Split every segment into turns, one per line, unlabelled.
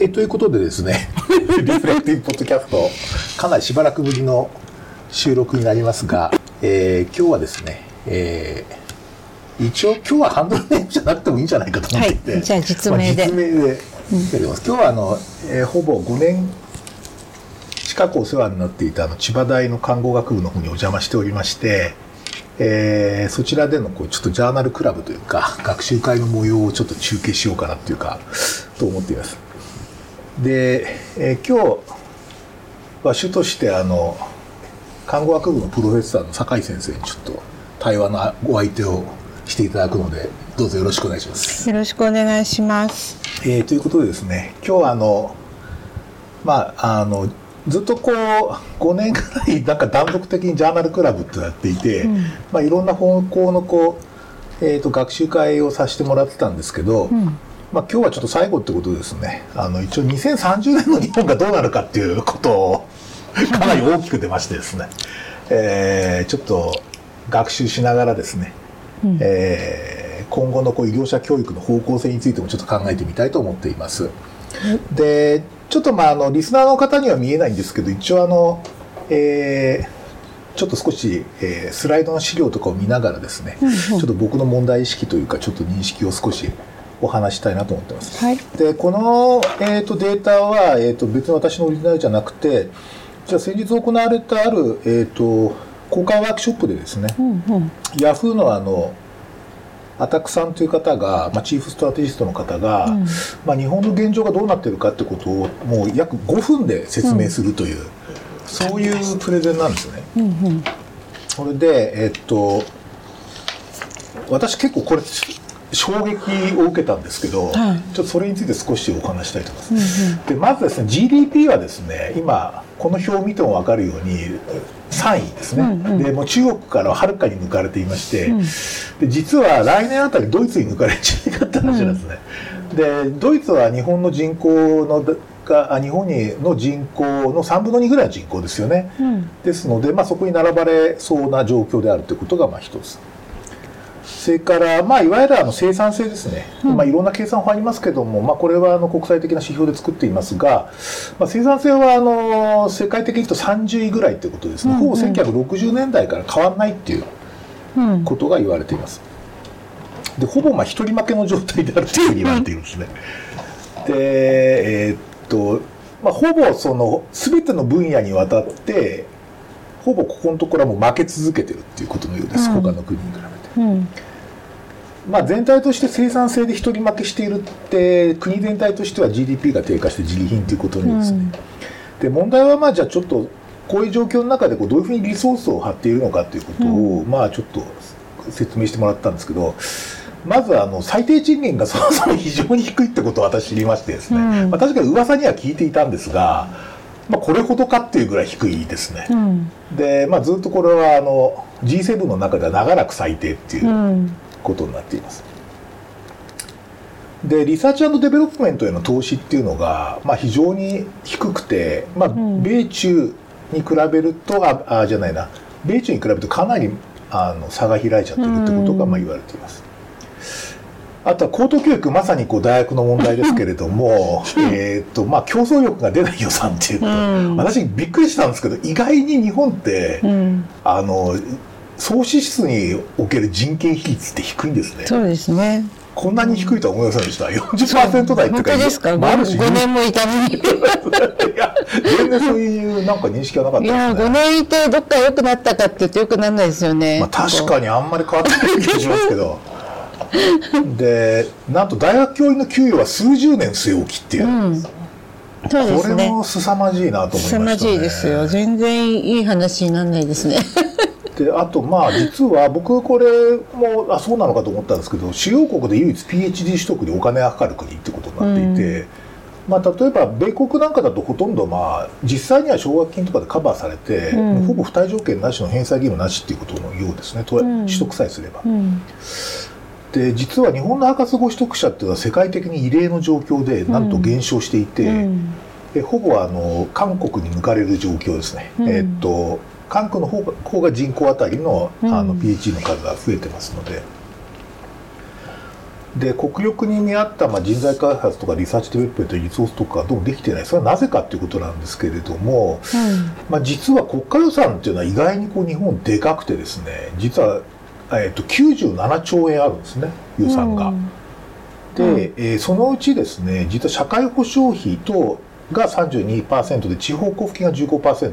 えということでですね、リフレクティブポッドキャスト、かなりしばらくぶりの収録になりますが、えー、今日はですね、えー、一応今日はハンドルネームじゃなくてもいいんじゃないかと思っていて、
はいじゃあ実名で
まあ実名でやります。今日はあの、えーほぼ5年近くお世話になっていたあの千葉大の看護学部の方にお邪魔しておりまして、えーそちらでのこうちょっとジャーナルクラブというか学習会の模様をちょっと中継しようかなっていうかと思っています。で、えー今日は主としてあの看護学部のプロフェッサーの酒井先生にちょっと対話のお相手をしていただくのでどうぞよろしくお願いします。
よろしくお願いします。
えーということでですね今日はあのまああのずっとこう5年ぐらい なんか断続的にジャーナルクラブってやっていて、
うん
まあ、いろんな方向のこう、えー、と学習会をさせてもらってたんですけど、
うん。
まあ、今日はちょっと最後ってことでですね。あの一応2030年の日本がどうなるかっていうことを かなり大きく出ましてですね、えーちょっと学習しながらですね、
うん。
えー今後のこう医療者教育の方向性についてもちょっと考えてみたいと思っています。でちょっとまああのリスナーの方には見えないんですけど一応あの、えーちょっと少し、えースライドの資料とかを見ながらですね、
うんうん。
ちょっと僕の問題意識というかちょっと認識を少しお話ししたいなと思ってます。
はい。
でこの、えー、とデータは、えー、と別に私のオリジナルじゃなくてじゃあ先日行われたある、えー、と公開ワークショップでですね、
うんうん。
ヤフーのあのアタックさんという方が、まあ、チーフストラテジストの方が、
うん
まあ、日本の現状がどうなっているかってことをもう約5分で説明するという、そういうプレゼンなんですね。
うんうん。
それで、えっと、私結構これ衝撃を受けたんですけど、
はい。
ちょっとそれについて少しお話したいと思います。
うんうん。
でまずですね GDP はですね今この表を見ても分かるように3位ですね、
うんうん。
でもう中国からははるかに抜かれていまして、
うん。
で実は来年あたりドイツに抜かれるんじゃないかって話なんですね、でドイツは日本の人口のがあ日本にの人口の3分の2ぐらいの人口ですよね。
うん。
ですので、まあ、そこに並ばれそうな状況であるということがまあ一つそれから、まあ、いわゆるあの生産性ですね、
うん
まあ、いろんな計算法ありますけども、まあ、これはあの国際的な指標で作っていますが、まあ、生産性はあの世界的に言うと30位ぐらいということですね、
うんうん
ほぼ1960年代から変わらないっていう
うん。
ことが言われています。でほぼまあ一人負けの状態であるというふうに言われているんですね。でえーっと、まあ、ほぼその全ての分野にわたってほぼここのところはもう負け続けてるっていうことのようです、
うん
他の国に比べて。
うん。
まあ、全体として生産性で一人負けしているって国全体としては GDP が低下して自利品ということのようですね。で問題はまあじゃあちょっとこういう状況の中でこうどういうふうにリソースを張っているのかということを、まあちょっと説明してもらったんですけどまずあの最低賃金がそもそも非常に低いってことを私知りましてですね、
うん
まあ、確かに噂には聞いていたんですが、まあ、これほどかっていうぐらい低いですね。
うん。
で、まあ、ずっとこれはあの G7 の中では長らく最低っていううんことになっています。で research development への投資っていうのが、まあ、非常に低くて、まあ、
ん
米中に比べるとああじゃないな米中に比べるとかなりあの差が開いちゃってるってことが
うん
まあ言われています。あとは高等教育まさにこう大学の問題ですけれどもえーと、まあ、競争力が出ない予算っていうこと、
うん
私びっくりしたんですけど意外に日本って、
うん。
あの総支出における人件比率って低いんですね。
そうですね。
こんなに低いとは思いませんでした。40%台っていう
本当ですか？
まああるし
5年もいたのに。
いや、全然そういうなんか認識はなかっ
いや、5
たですね。
年いてどっか良くなったかって言うと良くならないですよね。
まあ確かにあんまり変わってない気がしますけど。で、なんと大学教員の給与は数十年据え置きっていう。
うん。そうで
これ
すね。
も凄まじいなと思いましたね。
凄まじいですよ。全然いい話にならないですね。
であとまあ実は僕これもあそうなのかと思ったんですけど主要国で唯一 PhD 取得でお金がかかる国ってことになっていて、まあ、例えば米国なんかだとほとんどまあ実際には奨学金とかでカバーされて、
うん
ほぼ付帯条件なしの返済義務なしっていうことのようですね、取得さえすれば。
うん。
で実は日本の博士号取得者っていうのは世界的に異例の状況でなんと減少していて、
うん。
えほぼあの韓国に抜かれる状況ですね、
うん。
えっと韓国の方が方が人口あたりのあの
うん
PhD の数が増えてますので、で国力に見合ったまあ人材開発とか research development resource とかどうもできてない。それはなぜかということなんですけれども、まあ、実は国家予算っていうのは意外にこう日本でかくてですね実は、えー、と97兆円あるんですね予算が。
うん。
で、えーそのうちですね実は社会保障費とが32%で地方交付金が15%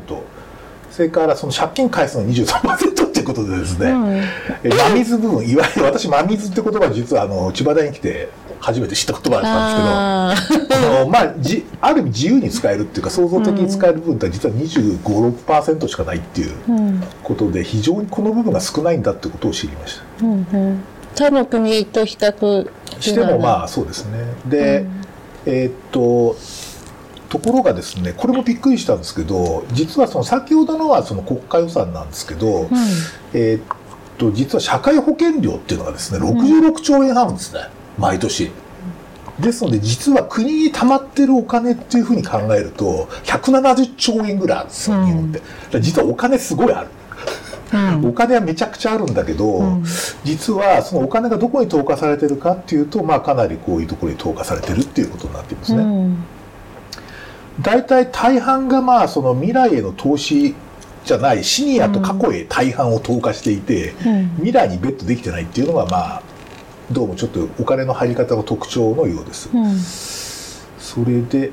それからその借金返すの23%っていうことでですね、
うん。
え真水部分いわゆる私真水って言葉は実はあの千葉大に来て初めて知った言葉だったんですけど
あ
あのまあ、じある意味自由に使えるっていうか創造的に使える部分って実は2 5 6しかないっていうことで非常にこの部分が少ないんだってことを知りました。
うんうん他の国と比較
してもま
あ
あそうですね。で、えーっとところがですねこれもびっくりしたんですけど実はその先ほどのはその国家予算なんですけど、えーっと実は社会保険料っていうのがですね66兆円あるんですね、毎年。ですので実は国に溜まってるお金っていうふうに考えると170兆円ぐらいあるんですよ、
うん
日本って。実はお金すごいある。
うん
お金はめちゃくちゃあるんだけど、
うん
実はそのお金がどこに投下されてるかっていうと、まあ、かなりこういうところに投下されてるっていうことになっていますね。
うん
大体大半がまあその未来への投資じゃないシニアと過去へ大半を投下していて、
うん
未来にベットできてないっていうのがまあどうもちょっとお金の入り方の特徴のようです。
うん。
それで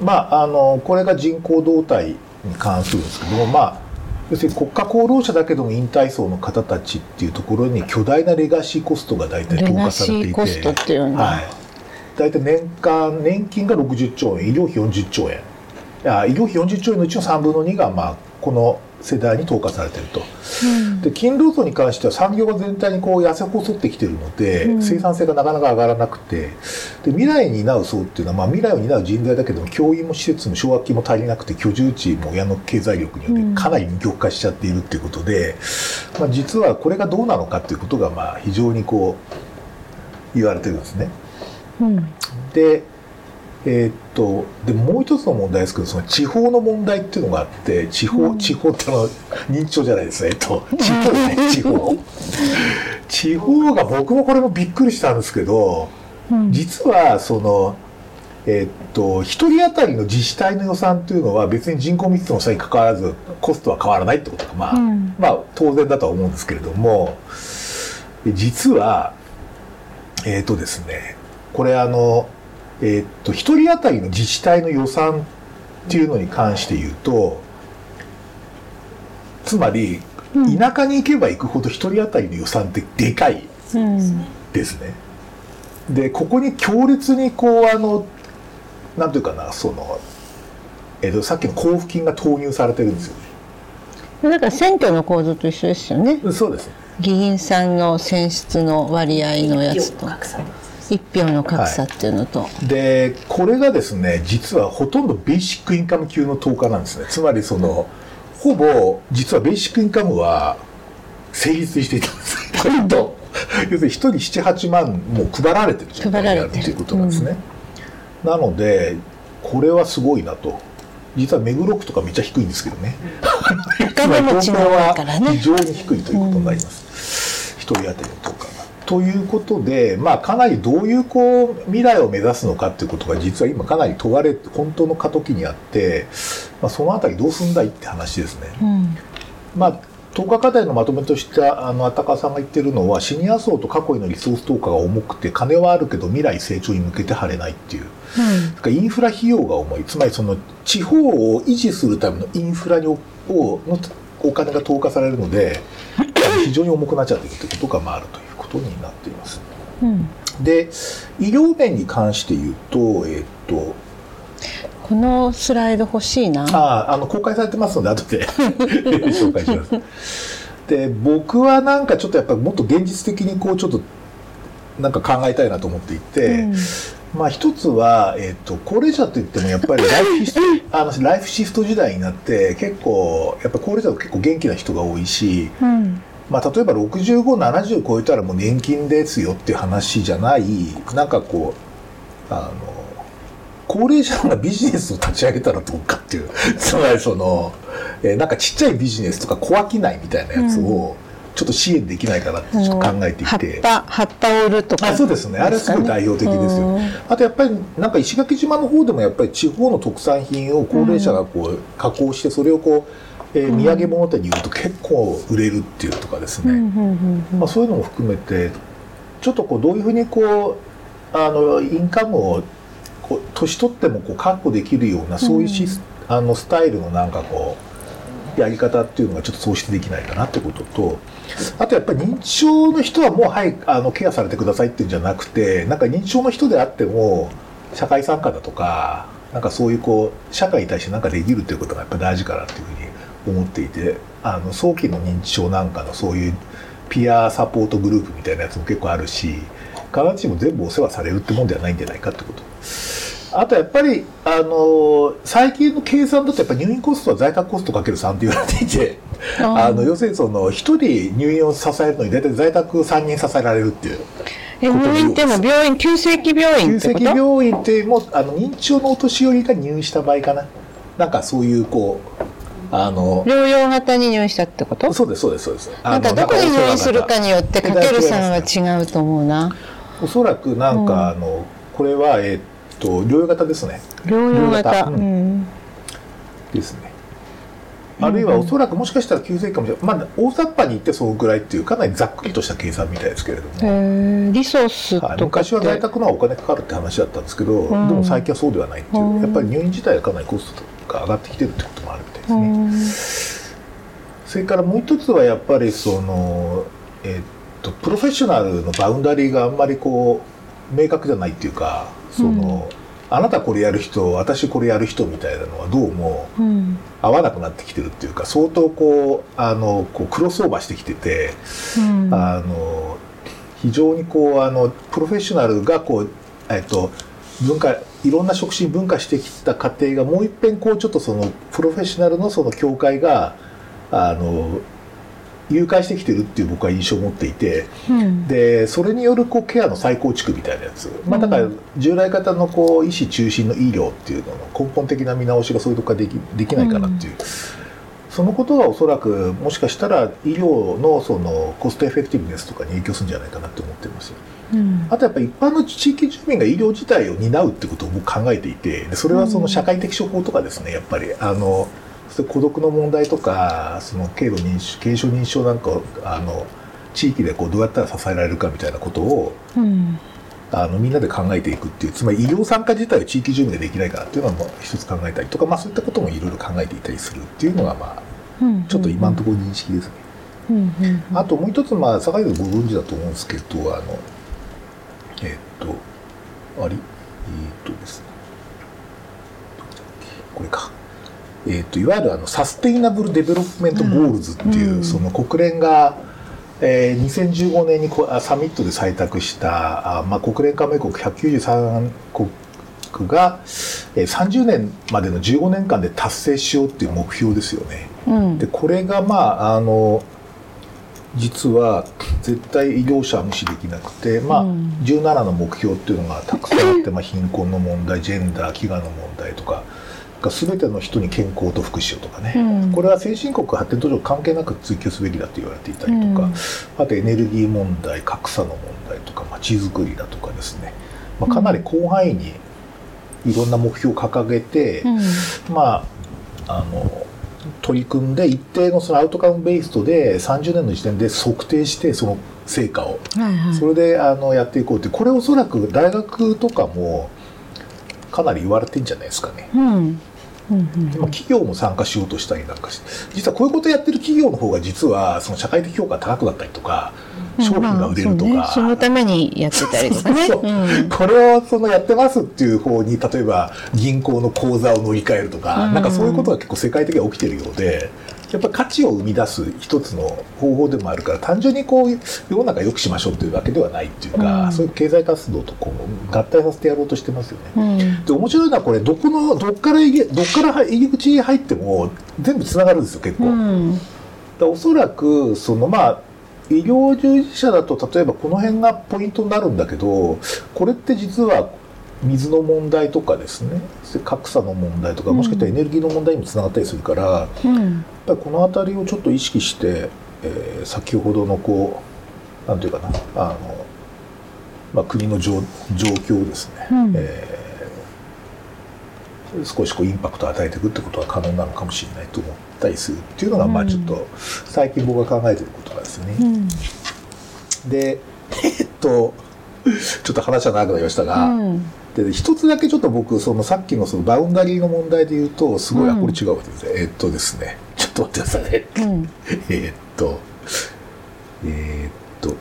まああのこれが人口動態に関するんですけどもまあ要するに国家功労者だけども引退層の方たちっていうところに巨大なレガシーコストが大体投下されていて
シーコストっていうのは、
はい、大体年間年金が60兆円医療費40兆円。いや医療費40兆円のうちの3分の2が、まあ、この世代に投下されていると。
うん。
で勤労層に関しては産業が全体にこう痩せ細ってきてるので、
うん。
生産性がなかなか上がらなくてで未来に担う層っていうのは、まあ、未来を担う人材だけども教員も施設も奨学金も足りなくて居住地も親の経済力によってかなり二極化しちゃっているっていうことで、まあ、実はこれがどうなのかっていうことがまあ非常にこう言われてるんですね。
うん。
でえーっとでもう一つの問題ですけどその地方の問題っていうのがあって地方、
うん。
地方ってあの認知症じゃないですね。えっと 地方ね地方。地方が僕もこれもびっくりしたんですけど
うん。
実はそのえーっと一人当たりの自治体の予算っていうのは別に人口密度の差に関わらずコストは変わらないってことがまあ、
うん。
まあ当然だとは思うんですけれども実はえーっとですねこれあのえーっと一人当たりの自治体の予算っていうのに関して言うとつまり
うん。
田舎に行けば行くほど一人当たりの予算ってでかい
うん
ですね。でここに強烈にこうあのなんていうかなその、えーとさっきの交付金が投入されてるんですよ
だから選挙の構図と一緒ですよね。
ね。そうです。
議員さんの選出の割合のやつと。
格差
一票の格差っていうのと、
でこれがですね実はほとんどベーシックインカム級の投下なんですね。つまりそのほぼ実はベーシックインカムは成立していたんです。これと。要するに1人78万もう配られてる状態にあるっていうことなんですね、なのでこれはすごいなと。実は目黒区とかめっちゃ低いんですけどね。
お金持ちの多いからね。
非常に低いということになります、一人当たりの投下。が。ということで、まあ、かなりどういうこう未来を目指すのかっていうことが実は今かなり問われ本当の過渡期にあって、まあ、そのあたりどうすんだいって話ですね。
うん。
まあ投下課題のまとめとしてあの高川さんが言ってるのはシニア層と過去へのリソース投下が重くて金はあるけど未来成長に向けて張れないっていう。
うん
インフラ費用が重い。つまりその地方を維持するためのインフラにおをのお金が投下されるので非常に重くなっちゃってるということがまああるということになっています。
うん
で医療面に関して言うと,、えっと
このスライド欲しいな
ああの公開されてますので後で 紹介します。で僕はなんかちょっとやっぱりもっと現実的にこうちょっとなんか考えたいなと思っていて、
うん
まあ一つは、えっと高齢者といってもやっぱりライフシフト あのライフシフト時代になって結構やっぱ高齢者は結構元気な人が多いし、
うん
まあ、例えば6570超えたらもう年金ですよっていう話じゃないなんかこうあの高齢者がビジネスを立ち上げたらどうかっていうつまりその、えーなんかちっちゃいビジネスとか小商いみたいなやつを、ちょっと支援できないかなってちょっと考えていて。
葉っぱ、葉っぱを売るとか、
あそうですね。あれはすごい代表的ですよ。あとやっぱりなんか石垣島の方でもやっぱり地方の特産品を高齢者がこう加工してそれをこう、えー、土産物店に売ると結構売れるっていうとかですね。まあそういうのも含めてちょっとこうどういうふうにこうあのインカムをこう年取ってもこう確保できるようなそういうシス、あのスタイルのなんかこうやり方っていうのがちょっと創出できないかなってこととあとやっぱり認知症の人はもうはいあのケアされてくださいっていうんじゃなくてなんか認知症の人であっても社会参加だとかなんかそういうこう社会に対して何かできるっていうことがやっぱ大事かなっていうふうに思っていてあの早期の認知症なんかのそういうピアサポートグループみたいなやつも結構あるし必ずしも全部お世話されるってもんではないんじゃないかってこと。あとやっぱり、あの最近の計算だとやっぱ入院コストは在宅コストかける3って言われていて、あの要するにその1人入院を支えるのに大体在宅3人支えられるっていう。
え入院っても病院急性期病院
急性期病院ってもあの認知症のお年寄りが入院した場合かななんかそういうこうあの
療養型に入院したってこと？
そうですそうですそうです。
なんかどこに入院するかによってかけるさんは違うと思うな。
おそらくなんか、あのこれはえっと療養型ですね。
療養型、うん、
ですね。あるいはおそらくもしかしたら急性かもしれない、まあ、大雑把に言ってそのぐらいっていうかなりざっくりとした計算みたいですけれども。
リソースとか、
昔は在宅のはお金かかるって話だったんですけど、うん、でも最近はそうではないっていう。やっぱり入院自体はかなりコストが上がってきてるってこともあるですね。それからもう一つはやっぱりその、えー、っとプロフェッショナルのバウンダリーがあんまりこう明確じゃないっていうかその、うん。あなたこれやる人私これやる人みたいなのはどうも合わなくなってきてるっていうか相当こうあのこうクロスオーバーしてきてて、うん、あの非常にこうあのプロフェッショナルがこう、えっと、文化いろんな職種に分化してきた過程がもう一遍こうちょっとそのプロフェッショナルのその境界があの誘拐してきてるっていう僕は印象を持っていて、うん、でそれによるこうケアの再構築みたいなやつ、まあ、だから従来型のこう医師中心の医療っていうのの根本的な見直しがそういうとこからできできないかなっていう、うん、そのことはおそらくもしかしたら医療のそのコストエフェクティブネスとかに影響するんじゃないかなって思ってますうん、あとやっぱ一般の地域住民が医療自体を担うってことを僕考えていてそれはその社会的処方とかですねやっぱりあの孤独の問題とかその軽度認知軽症認知症なんかをあの地域でこうどうやったら支えられるかみたいなことを、うん、あのみんなで考えていくっていうつまり医療参加自体を地域住民でできないかっていうのも一つ考えたりとか、まあ、そういったこともいろいろ考えていたりするっていうのが、まあ、うん、ちょっと今のところ認識ですね。うんあともう一つ、まあ、坂井さんご存知だと思うんですけどあのえっ、とありえっ、とですねこれか。えーと、いわゆるあの Sustainable Development Goals っていう、うん、その国連が、えー、2015年にこサミットで採択したあ、まあ、国連加盟国193国が、えー、30年までの15年間で達成しようっていう目標ですよね。うん、でこれがまああの実は絶対医療者は無視できなくて、まあ、17の目標っていうのがたくさんあって、まあ、貧困の問題ジェンダー飢餓の問題とかが全ての人に健康と福祉をとかね、うん、これは先進国発展途上関係なく追求すべきだと言われていたりとか、うん、あとエネルギー問題格差の問題とかまちづくりだとかですね、まあ、かなり広範囲にいろんな目標を掲げて、うん、まああの取り組んで一定のそのアウトカムベーストで30年の時点で測定してその成果を、はいはい、それであのやっていこうってこれおそらく大学とかもかなり言われてんじゃないですかね。うん。うんうん、企業も参加しようとしたりなんかして。実はこういうことやってる企業の方が実はその社会的評価が高くなったりとか、商品が売れるとか、まあ
そね、そのためにやってたりとかね
これをそのやってますっていう方に例えば銀行の口座を乗り換えるとか、うん、なんかそういうことが結構世界的に起きてるようで。やっぱり価値を生み出す一つの方法でもあるから単純にこう世の中良くしましょうというわけではないっていうか、うん、そういう経済活動とこう合体させてやろうとしてますよね。うん、で面白いのはこれどこのどっからどっから入り口に入っても全部つながるんですよ結構。うん、だおそらくそのまあ医療従事者だと例えばこの辺がポイントになるんだけどこれって実は水の問題とかですね格差の問題とかもしかしたらエネルギーの問題にもつながったりするから、うん、やっぱりこの辺りをちょっと意識してえー先ほどのこうなんていうかなあの、まあ、国の状状況をですね、
うん。
えー少しこうインパクトを与えていくってことは可能なのかもしれないと思ったりするっていうのが、まあ
うん
ちょっと最近僕が考えてることなんですよね。
うん。
でえっとちょっと話は長くなりましたが、
うん。
で一つだけちょっと僕そのさっきのそのバウンダリーの問題で言うとすごい、あ
うん
これ違うわけですね。えっとですね。ちょっと待ってくださいね。
うん。
えっとえっと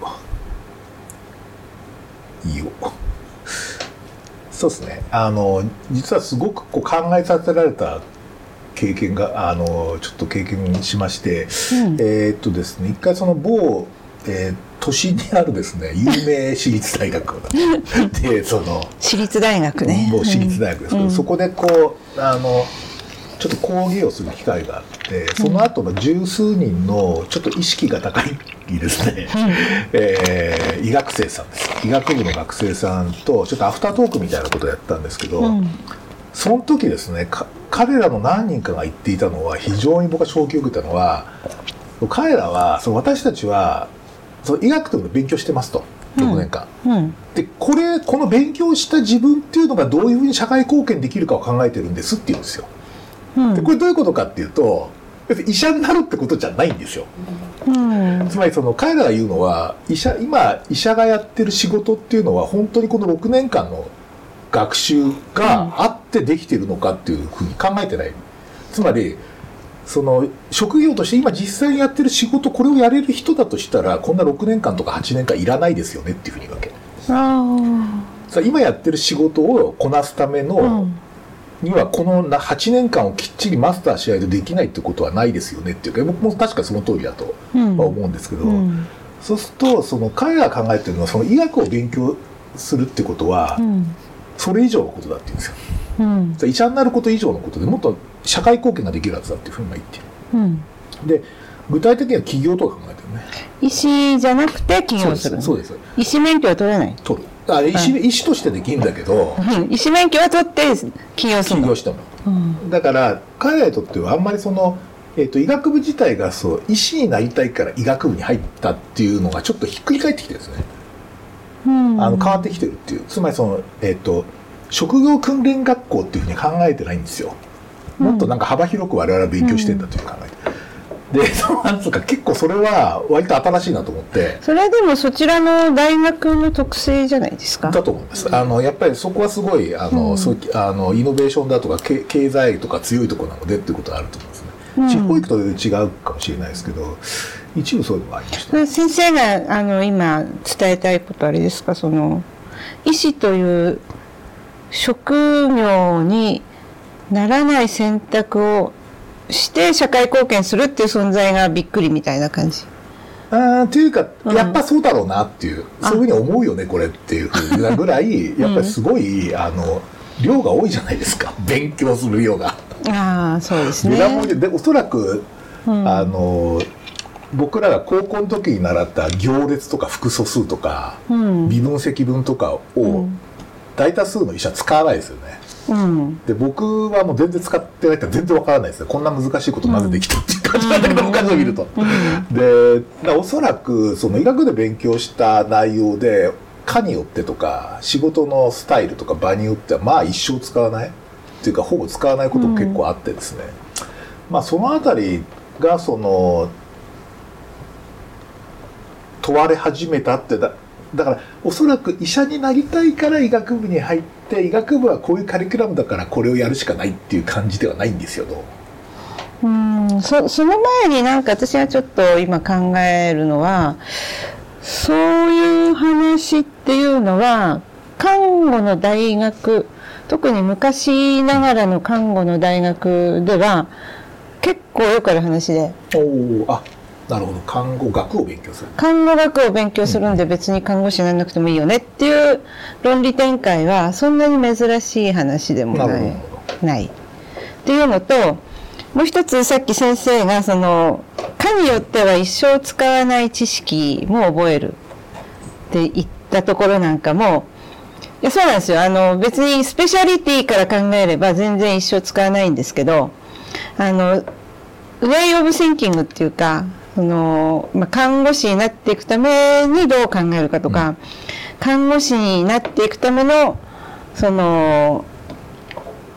いいよそうですね。あの実はすごくこう考えさせられた経験があのちょっと経験しまして、
うん。
えーっとですね一回その某、えー都市にあるですね有名私立大学 でその
私立大学ね。
某私立大学ですけど、
うん。
そこでこうあのちょっと講義をする機会があってその後の十数人のちょっと意識が高いですね、えー医学生さんです。医学部の学生さんとちょっとアフタートークみたいなことをやったんですけど、
うん。
その時ですねか彼らの何人かが言っていたのは非常に僕は衝撃を受けたのは彼らはその私たちはその医学部で勉強してますと。6年間、
うん。
でこれこの勉強した自分っていうのがどういうふうに社会貢献できるかを考えてるんですって言うんですよ。
うん
でこれどういうことかっていうと別に医者になるってことじゃないんですよ。
うん。
つまりその彼らが言うのは医者今医者がやってる仕事っていうのは本当にこの6年間の学習があってできてるのかっていうふうに考えてない。つまりその職業として今実際にやってる仕事これをやれる人だとしたらこんな6年間とか8年間いらないですよねっていうふうに言うわけ。
あ
さあ今やってる仕事をこなすための
ん
にはこのな8年間をきっちりマスターしないとできないってことはないですよねっていうか僕も確かその通りだと思うんですけど、
うん。
そうするとその彼らが考えてるのはその医学を勉強するってことは
うん。
それ以上のことだって言うんですよ。
うん。
医者になること以上のことでもっと社会貢献ができるはずだっていうふうに言って
うん。
るで具体的には企業とか考えてるね。
医師じゃなくて起
そうで
業する
すそうです。
医師免許は取れない？
取るあ医師,、医師としてできるんだけど
うん。医師免許は取って起業するの。
起業しても
うん。
だから彼らにとってはあんまりその、えっと医学部自体がそう医師になりたいから医学部に入ったっていうのがちょっとひっくり返ってきてるんですね、
うん。
あの変わってきてるっていう。つまりその、えっと職業訓練学校っていうふうに考えてないんですよ。もっとなんか幅広く我々は勉強してんだという考え、でそのなんつうか結構それは割と新しいなと思って
それでもそちらの大学の特性じゃないですか？
だと思います。あのやっぱりそこはすごいあの、
うん
そうあのイノベーションだとか経経済とか強いところなのでっていうことはあると思うんですね。
うん
地方行くと違うかもしれないですけど、一部そういうのがありました。
先生があの今伝えたいことあれですか？その医師という職業にならない選択をして社会貢献するっていう存在がびっくりみたいな感じ。
あーっていうか、
うん
やっぱそうだろうなっていう、
あ
そういうふうに思うよねこれっていうふうなぐらい、やっぱりすごいあの量が多いじゃないですか。勉強する量が。
ああそうですね
でおそらく、
うん
あの僕らが高校の時に習った行列とか複素数とか、
うん
微分積分とかを、
うん
大多数の医者使わないですよね。
うん。
で僕はもう全然使ってないって全然わからないですよこんな難しいことなぜできたっていう感じなんだけど、他のを見ると。でおそらくその医学で勉強した内容で科によってとか仕事のスタイルとか場によってはまあ一生使わないっていうかほぼ使わないことも結構あってですね、まあそのあたりがその問われ始めたってだだからおそらく医者になりたいから医学部に入って医学部はこういうカリキュラムだからこれをやるしかないっていう感じではないんですよどう？
んそその前になんか私がちょっと今考えるのはそういう話っていうのは看護の大学特に昔ながらの看護の大学では結構よくある話で。
おおあなるほど。看護学を勉強する。
看護学を勉強するんで別に看護師にならなくてもいいよねっていう論理展開はそんなに珍しい話でも
な
い。ない。ってい。うのともう一つさっき先生がその科によっては一生使わない知識も覚えるって言ったところなんかもいやそうなんですよ。あの別にスペシャリティから考えれば全然一生使わないんですけどあのウェイオブシンキングっていうかその、まあ、看護師になっていくためにどう考えるかとか、うん、看護師になっていくためのその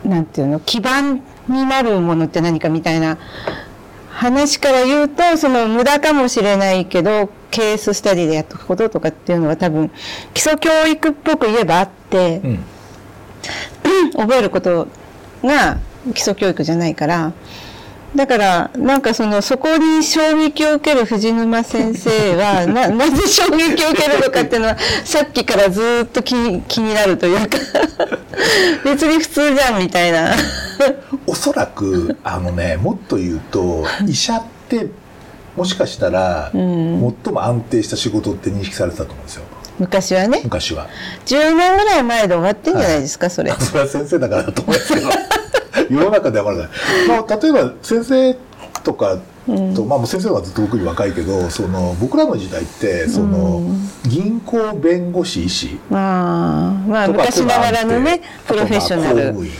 なんていうの基盤になるものって何かみたいな話から言うとその無駄かもしれないけどケーススタディでやっとくこととかっていうのは多分基礎教育っぽく言えばあって、うん、覚えることが基礎教育じゃないから。だからなんかそのそこに衝撃を受ける藤沼先生は ななぜ衝撃を受けるのかっていうのは さっきからずっと気に気になるというか別に普通じゃんみたいな。
おそらくあのねもっと言うと医者ってもしかしたら、最も安定した仕事って認識されてたと思うんですよ
昔はね。
昔は。
10年ぐらい前で終わってんじゃないですか、はい、それ。
それは先生だからだと思いますけど。世の中ではまだない、まあ、例えば先生とかと、うん、まあ先生はずっと僕に若いけどその僕らの時代ってその、銀行弁護士医師
まあまあ昔ながらのねプロフェッショナル。公務員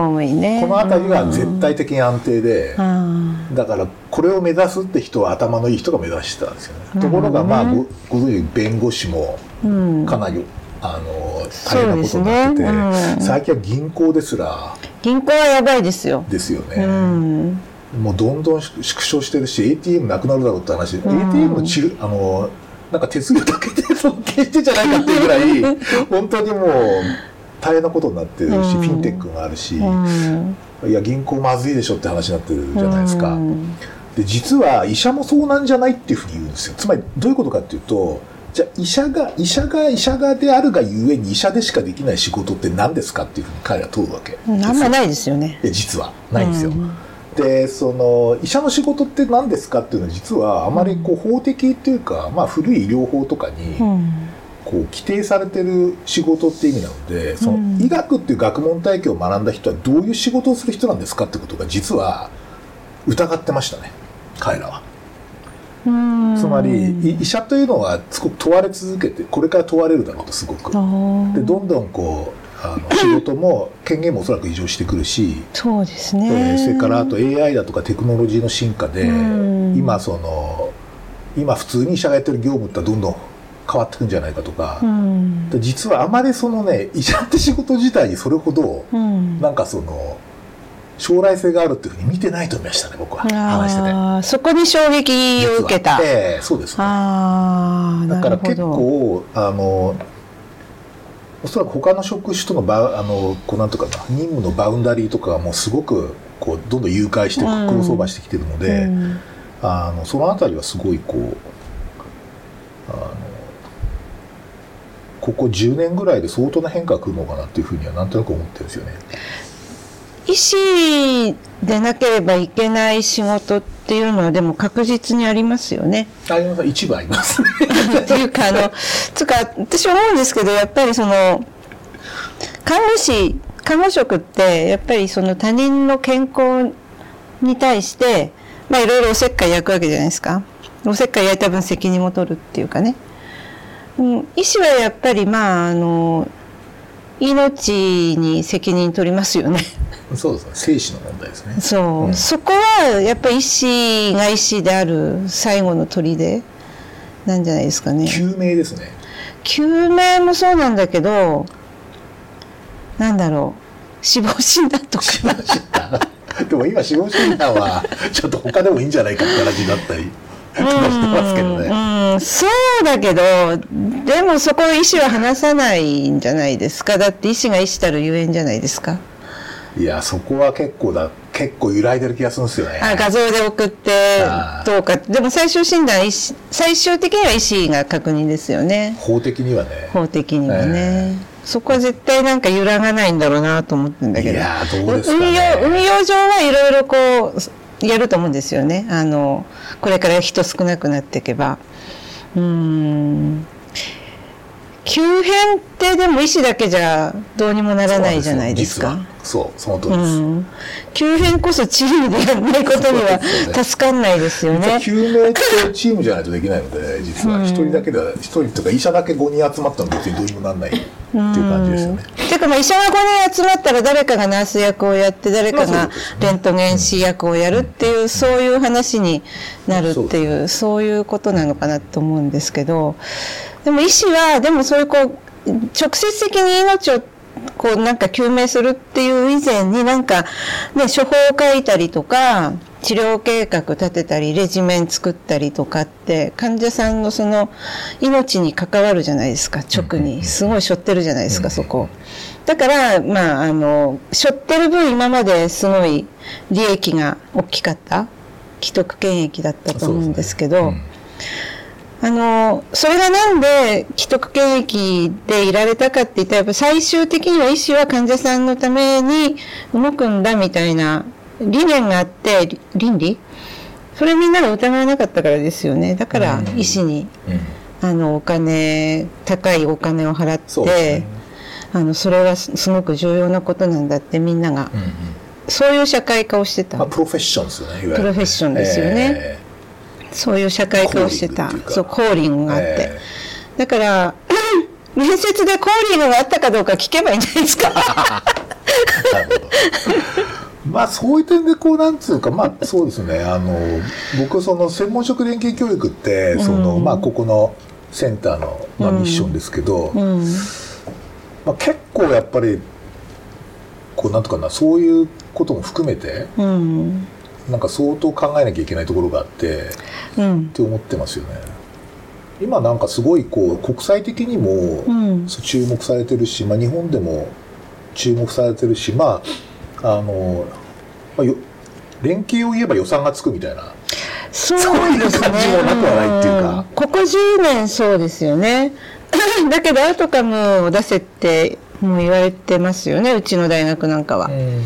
ね。
この辺りが絶対的に安定で、うん、だからこれを目指すって人は頭のいい人が目指してたんですよね、ところがまあごご存知弁護士もかなり、あの大変なことになってて、ねうん、最近は銀行ですら
銀行はやばいですよ。
ですよね、うん、もうどんどん縮小してるし ATM なくなるだろうって話、うん、ATM のちあのなんか手数料だけで 尊敬してじゃないかっていうぐらい 本当にもう大変なことになってるし、うん、フィンテックがあるし、いや銀行まずいでしょって話になってるじゃないですか。で実は医者もそうなんじゃないっていうふうに言うんですよ。つまりどういうことかっていうとじゃあ医者が医者が医者がであるがゆえに医者でしかできない仕事って何ですかっていうふうに彼ら問うわけ。
あんまないですよね。
実は。ないんですよ、うん、でその医者の仕事って何ですかっていうのは実はあまりこう法的っていうか、まあ、古い医療法とかに、こう規定されてる仕事って意味なのでその医学っていう学問体系を学んだ人はどういう仕事をする人なんですかってことが実は疑ってましたね彼らは。つまり医者というのはすごく問われ続けてこれから問われるだろうとすごく。でどんどんこうあの 仕事も権限もおそらく異常してくるし
そうですね、
えー、それからあと AI だとかテクノロジーの進化で今その今普通に医者がやってる業務ってどんどん変わってくんじゃないかとか。実はあまりそのね医者って仕事自体にそれほどなんかその将来性があるっていうふうに見てないと思いましたね僕は。話してて。
そこに衝撃を受けた。
ええそうです、ね、だから結構あのおそらく他の職種とのバあのこうなんとかな任務のバウンダリーとかもすごくこうどんどん誘拐してクロスオーバーしてきてるので、うん、あのその辺りはすごいこうあのここ10年ぐらいで相当な変化が来るのかなっていうふうにはなんとなく思ってるんですよね。
医師でなければいけない仕事っていうのはでも確実にありますよね。
あります一部あります、
っていうかあの つか私思うんですけどやっぱりその看護師看護職ってやっぱりその他人の健康に対してまあいろいろおせっかい焼くわけじゃないですか。おせっかい焼いた分責任も取るっていうかね。うん、医師はやっぱりまああの命に責任取りますよね。
そうですね。生死の問題ですね。
そう、うん、そこはやっぱり医師が医師である最後の砦なんじゃないですかね。
救命ですね。
救命もそうなんだけどなんだろう。死亡診断とか。
でも今死亡診断はちょっと他でもいいんじゃないかって話になったりしてますけどね、
うん、そうだけどでもそこ医師は話さないんじゃないですか？だって医師が医師たるゆえんじゃないですか？
いやそこは結構だ結構揺らいでる気がするんですよね。
あ画像で送ってどうか。でも最終診断最終的には医師が確認ですよね。
法的にはね。
法的にはね、えー、そこは絶対なんか揺らがないんだろうなと思ってんだけど。い
やどうですか、ね、
運用運用上はいろいろこうやると思うんですよね。あのこれから人少なくなっていけば。うん。急変ってでも医師だけじゃどうにもならないじゃないですか。
そうその通りです、うん、
急変こそチームでやらないことには助かんないですよね。
救命ってチームじゃないとできないので実は。一人だけでは一人とか医者だけ5人集まったら別にどうにもならないっていう感じですよね。
てかかまあ医者が5人集まったら誰かがナース役をやって誰かがレントゲン師役をやるっていうそういう話になるっていうそういうことなのかなと思うんですけどでも医師はでもそういうこう直接的に命をこうなんか救命するっていう以前になんかね処方を書いたりとか治療計画立てたりレジメン作ったりとかって患者さんのその命に関わるじゃないですか直に。すごい背負ってるじゃないですかそこだからまああの背負ってる分今まですごい利益が大きかった。既得権益だったと思うんですけど、あの、それがなんで既得権益でいられたかって言ったら、やっぱ最終的には医師は患者さんのために動くんだみたいな理念があって、倫理？それみんなが疑わなかったからですよね。だから医師に、うん、あの、お金、高いお金を払って、ね、あの、それはすごく重要なことなんだってみんなが、うんうん、そういう社会化をしてた。
まあ、プロフェッションですよね、
プロフェッションですよね。えーそういう社会化をしてた。そうコーリングがあって、えー、だから 面接でコーリングがあったかどうか聞けばいいんじゃないですか。
まあそういう点でこうなんつうかまあそうですね。あの僕その専門職連携教育ってその、うん、まあここのセンターの、まあ、ミッションですけど、うん、まあ、結構やっぱりこうなんとかなそういうことも含めて、うん、なんか相当考えなきゃいけないところがあって、うん、って思ってますよね。今なんかすごいこう国際的にも注目されてるし、まあ、日本でも注目されてるしまああの、まあ、連携を言えば予算がつくみたいな
そういう感じも
なくはないっていうか、うん、
ここ10年そうですよね だけどアウトカムを出せってもう言われてますよねうちの大学なんかは。うん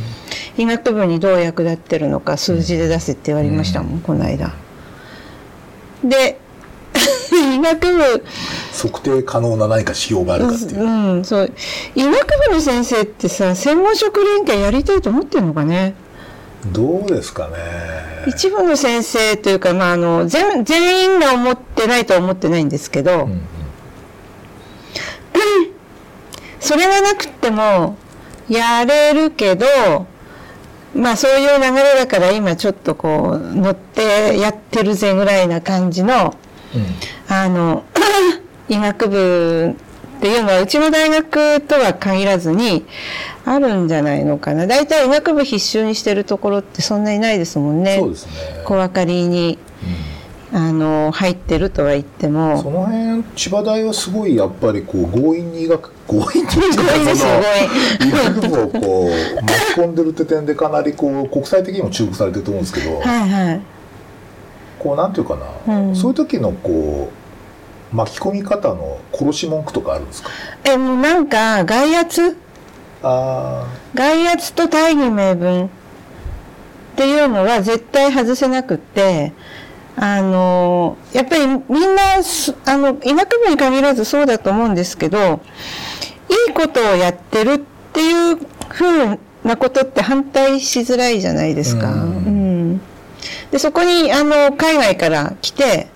医学部にどう役立ってるのか数字で出せって言われましたもん、うん、この間。で 医学部。
測定可能な何か指標があるかっていう、う
ん、そう。医学部の先生ってさ専門職連携やりたいと思ってるのかね？
どうですかね。
一部の先生というか、まあ、あの全全員が思ってないとは思ってないんですけど、うんうん、それがなくてもやれるけどまあそういう流れだから今ちょっとこう乗ってやってるぜぐらいな感じの、うん、あの 医学部っていうのはうちの大学とは限らずにあるんじゃないのかな。大体医学部必修にしてるところってそんなにないですもんね。
そうですね。
小分かりに、うん、あの入ってるとは言っても。
その辺千葉大はすごいやっぱりこう強引に医学強引に
強引ですよ
医学部をこう巻き込んでるって点でかなりこう国際的にも注目されてると思うんですけど、
はいはい、
こうなんていうかな、うん、そういう時のこう巻き込み方の殺し文句とかあるんですか
えなんか外圧
あ
外圧と大義名分っていうのは絶対外せなくってあのやっぱりみんなあの医学部に限らずそうだと思うんですけどいいことをやってるっていうふうなことって反対しづらいじゃないですか。うん、でそこにあの海外から来て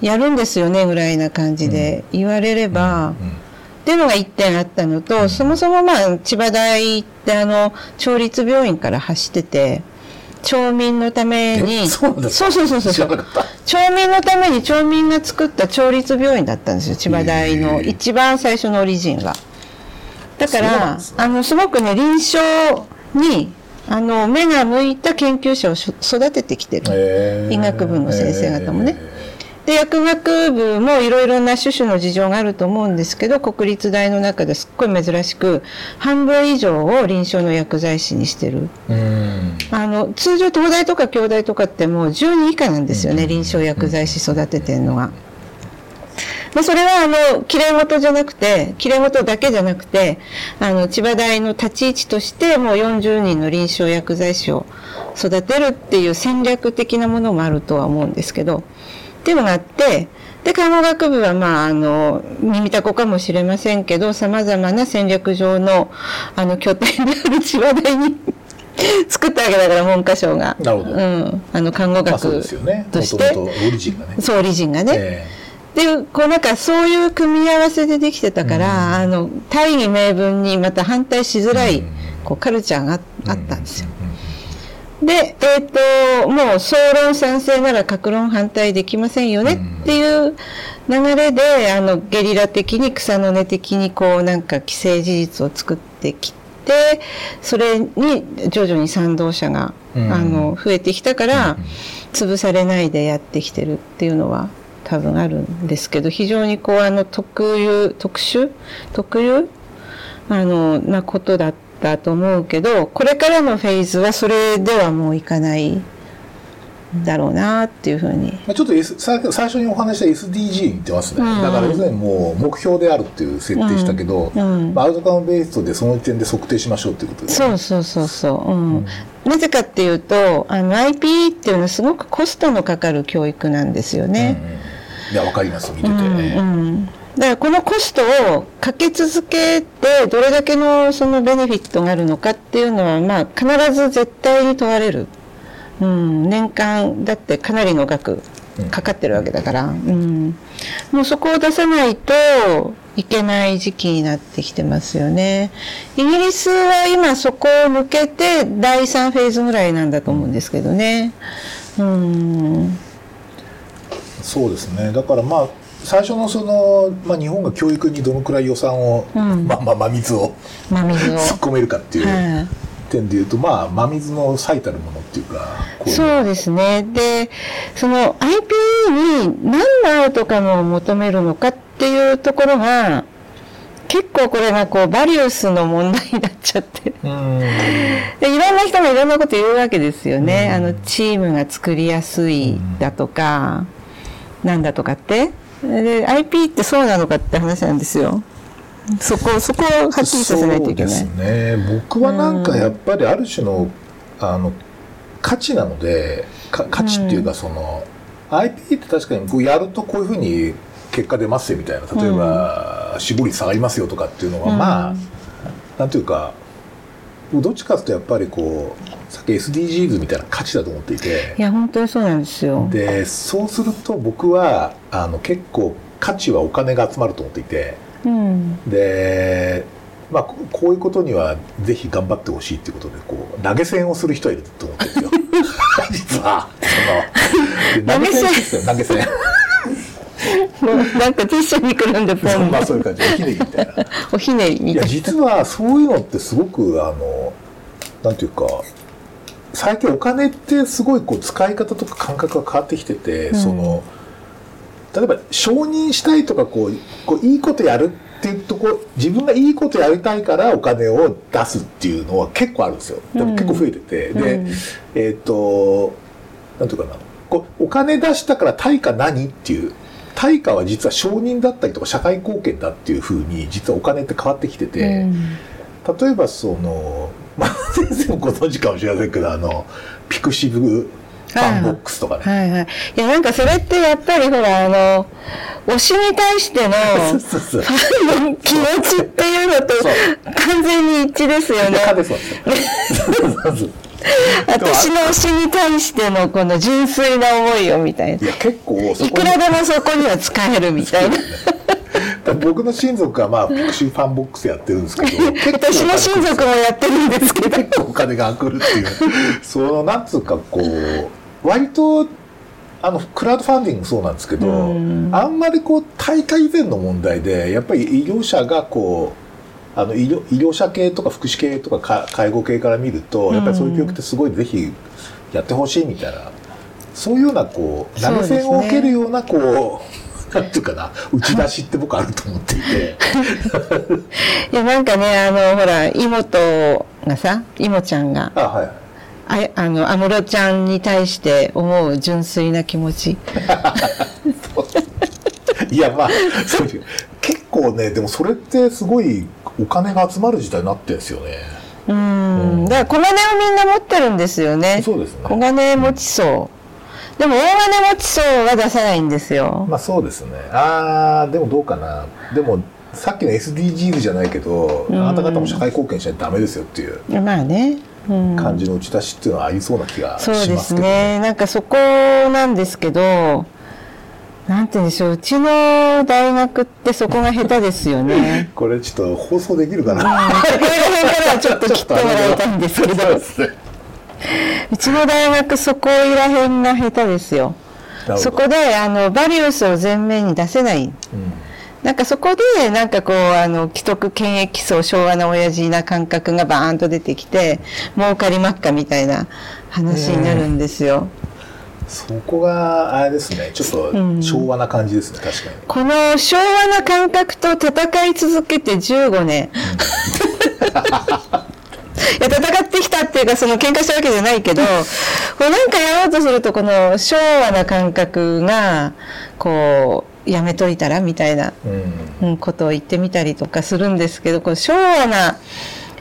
やるんですよねぐらいな感じで言われれば、っていうのが1点あったのと、そもそもまあ千葉大ってあの町立病院から走ってて。町民のために
そう
そうそうそうそう。町民のために町民が作った町立病院だったんですよ千葉大の。一番最初のオリジンが。だから、あの、すごくね、臨床に、あの、目が向いた研究者を育ててきてる。医学部の先生方もね。で、薬学部もいろいろな種々の事情があると思うんですけど、国立大の中ですっごい珍しく、半分以上を臨床の薬剤師にしてる。あの、通常東大とか京大とかってもう10人以下なんですよね、臨床薬剤師育ててるのが。まあ、それはあの、きれい事じゃなくて、きれい事だけじゃなくて、あの、千葉大の立ち位置として、もう40人の臨床薬剤師を育てるっていう戦略的なものもあるとは思うんですけど、っていうのがあって、で、看護学部は、まあ、あの、耳たこかもしれませんけど、様々な戦略上の、あの、拠点である千葉大に 作ったわけだから文科省が。
なるほど。
うん。あの、看護学として。
そう。オリジンがね。
そう、オリジンがね。えーっていうこうなんかそういう組み合わせでできてたから、あの大義名分にまた反対しづらい、
うん
こうカルチャーがああったんですよ。
うん
で、えっ、と、もう総論賛成なら格論反対できませんよねっていう流れで、あの、ゲリラ的に草の根的にこうなんか既成事実を作ってきて、それに徐々に賛同者が、
うん。
あの、増えてきたから、潰されないでやってきてるっていうのは多分あるんですけど、非常にこうあの特有、特殊特有あの、なことだったと思うけど、これからのフェーズはそれではもういかないだろうなっていうふうに。
まあちょっと、S、さ最初にお話した SDG に言ってますね、
うん。
だから要するにもう目標であるっていう設定したけど、
うん。
まあ、アウトカムベーストでその時点で測定しましょうっていうことで。すね
そうそうそうそう。うん。なぜかっていうと、あの IPE っていうのはすごくコストのかかる教育なんですよね。
うんうんいやわかります。見てて、
うんうん、だからこのコストをかけ続けてどれだけのそのベネフィットがあるのかっていうのはまあ必ず絶対に問われる、うん、年間だってかなりの額かかってるわけだから、うん、もうそこを出さないといけない時期になってきてますよね。イギリスは今そこを抜けて第3フェーズぐらいなんだと思うんですけどね。うん。
そうですね。だからまあ最初のその、まあ、日本が教育にどのくらい予算を、
うん
まあまあ真水を
真水を。
突っ込めるかっていう
はい
点でいうと、まあ真水の最たるものっていうか
そうですね。で、その IPE に何のアウトカムを求めるのかっていうところが、結構これがこうバリウスの問題になっちゃって。
うん
でいろんな人がいろんなこと言うわけですよね。あの、チームが作りやすいだとか、なんだとかって。で、IP ってそうなのかって話なんですよ。そこ、そこをはっきりさせないといけない。
そうですね。僕はなんかやっぱりある種の,、あの価値なのでか価値っていうかその、IP って確かにこうやるとこういうふうに結果出ますよみたいな。例えば、死亡率下がりますよとかっていうのは、
うん。
まあなんていうかどっちかというとやっぱりこうさっき SDGs みたいな価値だと思っていて。
いや、本当にそうなんですよ。
でそうすると僕はあの結構価値はお金が集まると思っていて。
うん。
で、まあ、ここういうことにはぜひ頑張ってほしいっていうことでこう投げ銭をする人はいると思ってるんですよ 実はそので投げ銭ですよ投げ銭
もうなんかティッシュにくるんで ポン
まあそういう感じおひねりみたいな
おひねりみ
いや
たいな。
実はそういうのってすごくあのなんていうか最近お金ってすごいこう使い方とか感覚が変わってきてて、
うん
その例えば承認したいとかこうこういいことやるっていうとこ自分がいいことやりたいからお金を出すっていうのは結構あるんですよ。でも結構増えてて、で、
うん。
えっ、となんていうかな。こうお金出したから対価何っていう。対価は実は承認だったりとか社会貢献だっていうふうに実はお金って変わってきてて、
うん。
例えばその、まあ、先生もご存知かもしれませんけどあの pixivファンボックスとかね、
はいはい。いや、なんかそれってやっぱりほら、あの、推しに対しての ファンの気持ちっていうのと完全に一致ですよね。私の推しに対してのこの純粋な思いをみたいな。
いや結構そ
いくらでもそこには使えるみたいな。
僕の親族はまあピクファンボックスやってるんですけど
私の親族もやってるんですけど。
結構お金が来るっていうそのなんつうかこう割とあのクラウドファンディングもそうなんですけど、
うん。
あんまりこう大会以前の問題でやっぱり医療者がこうあの医療医療者系とか福祉系とかか介護系から見るとやっぱりそういう教育ってすごいぜひやってほしいみたいなそういうようなこう投げ銭を受けるようなこうなんていうかな打ち出しって僕あると思っていて。
いや、なんかね、あの、ほら、妹がさ、妹ちゃんが、
あはい
ああの、安室ちゃんに対して思う純粋な気持ち。
いやまあそういう結構ねでもそれってすごいお金が集まる時代になってるんですよね
うん。だから小金をみんな持ってるんですよね。
そうですね
小金持ちそう。でも大金持ちそうは出さないんですよ。
まあそうですねあーでもどうかなでもさっきの SDGs じゃないけど、
うん
あなた方も社会貢献しないとダメですよっていう
まあね。うん。
感じの打ち出しっていうのはありそうな気がし
そうで
ますけど、
すね。なんかそこなんですけど、なんて言うんでしょう、うちの大学ってそこが下手ですよね。
これちょっと放送できるかな、
これら辺からはちょっと切ってもらいたいんですけれど、うちの大学そこら辺が下手ですよ。そこで、あの、バリウスを前面に出せない。
うん
なんかそこで、なんかこう、あの、既得権益層、昭和な親父な感覚がバーンと出てきて、儲かりまっかみたいな話になるんですよ。
そこがあれですねちょっと昭和な感じですね、確かに
この昭和な感覚と戦い続けて15年。いや戦ってきたっていうかその喧嘩したわけじゃないけどこれなんかやろうとするとこの昭和な感覚がこうやめといたらみたいな
うん。
うんことを言ってみたりとかするんですけどこう昭和な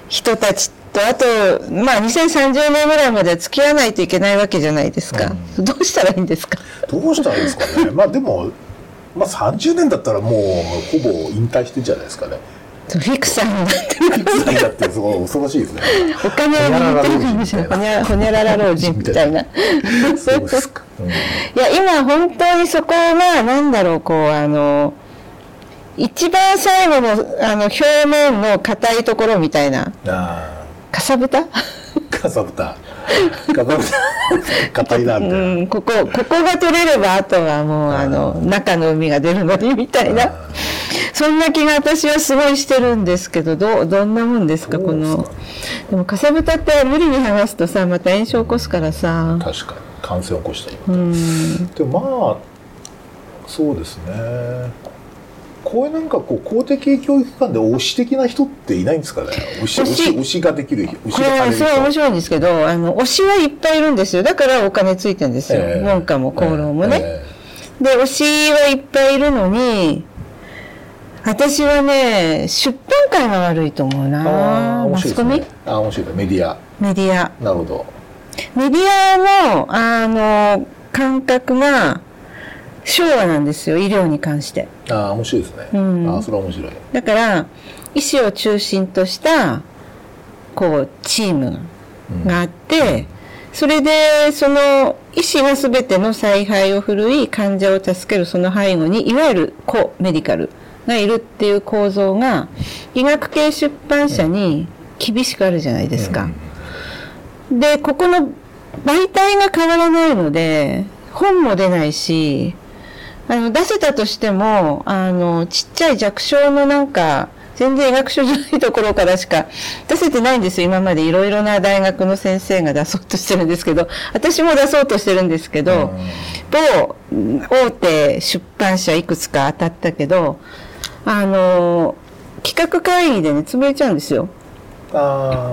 人たちとあとまあ2030年ぐらいまでは付き合わないといけないわけじゃないですか、どうしたらいいんですか？
どうしたらいいですかね。まあでも、まあ、30年だったらもうほぼ引退してんじゃないですかね
フィクサーになってる。
だってすごい恐ろしいですね。
お金を握ってるかもしれない。ほにゃほにゃらら老人みたいな。い
そうですか、うん
や、今本当にそこが、なんだろう、こう、あの、一番最後の、あの、表面の硬いところみたいな。
あ
かさぶた？
あかさぶたかさぶた硬いなみたいな、
うん、ここ、ここが取れれば、あとはもう、あの、中の海が出るのに、みたいな。そんな気が私はすごいしてるんですけど、どう、どんなもんですか、この？
で
も、かさぶたって無理に剥がすとさ、また炎症起こすからさ。
確かに。感染を起こしたり。
うん。
でもまあそうですねこういうなんかこう公的教育機関で推し的な人っていないんですかね？推し
推し
推しができる推し
こ
がされる
れはすごい面
人
白いんですけど、あの、推しはいっぱいいるんですよ。だからお金ついてるんですよ。
ええ
文化も功労もね。
え
で、推しはいっぱいいるのに、私はね、出版界が悪いと思うな。
あ面
マスコミ、
ああ面白いねメディア
メディア。
なるほど
メディアの、あの、感覚が昭和なんですよ。医療に関して。
ああ面白いですね、
うん
ああそれは面白い
だから、医師を中心とした、こう、チームがあって、それで、その、医師が全ての采配を振るい、患者を助けるその背後に、いわゆるコメディカルがいるっていう構造が、医学系出版社に厳しくあるじゃないですか。で、ここの媒体が変わらないので、本も出ないし、あの、出せたとしても、あの、ちっちゃい弱小のなんか、全然医学書じゃないところからしか出せてないんですよ。今までいろいろな大学の先生が出そうとしてるんですけど、私も出そうとしてるんですけど、某大手出版社いくつか当たったけど、あの、企画会議でね、潰れちゃうんですよ。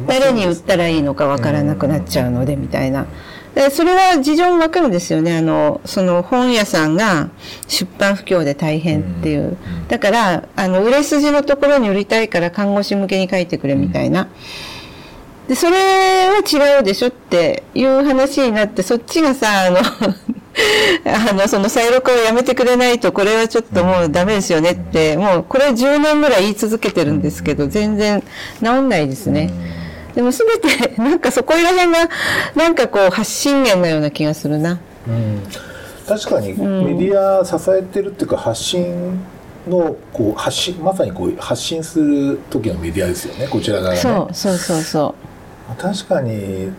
誰に売ったらいいのかわからなくなっちゃうので、みたいな。で、それは事情もわかるんですよね。あの、その本屋さんが出版不況で大変っていう。だから、あの、売れ筋のところに売りたいから看護師向けに書いてくれみたいな。で、それは違うでしょっていう話になって、そっちがさ、あの、あの、その再録をやめてくれないと、これはちょっともうダメですよねって、もうこれ10年ぐらい言い続けてるんですけど、全然治んないですね。でもすべて、なんかそこら辺が、なんかこう発信源のような気がするな。
うん。確かにメディア支えてるっていうか発信のこう発信まさにこう発信する時のメディアですよね。こちら側がね。
そう、そうそうそ
確かに、ま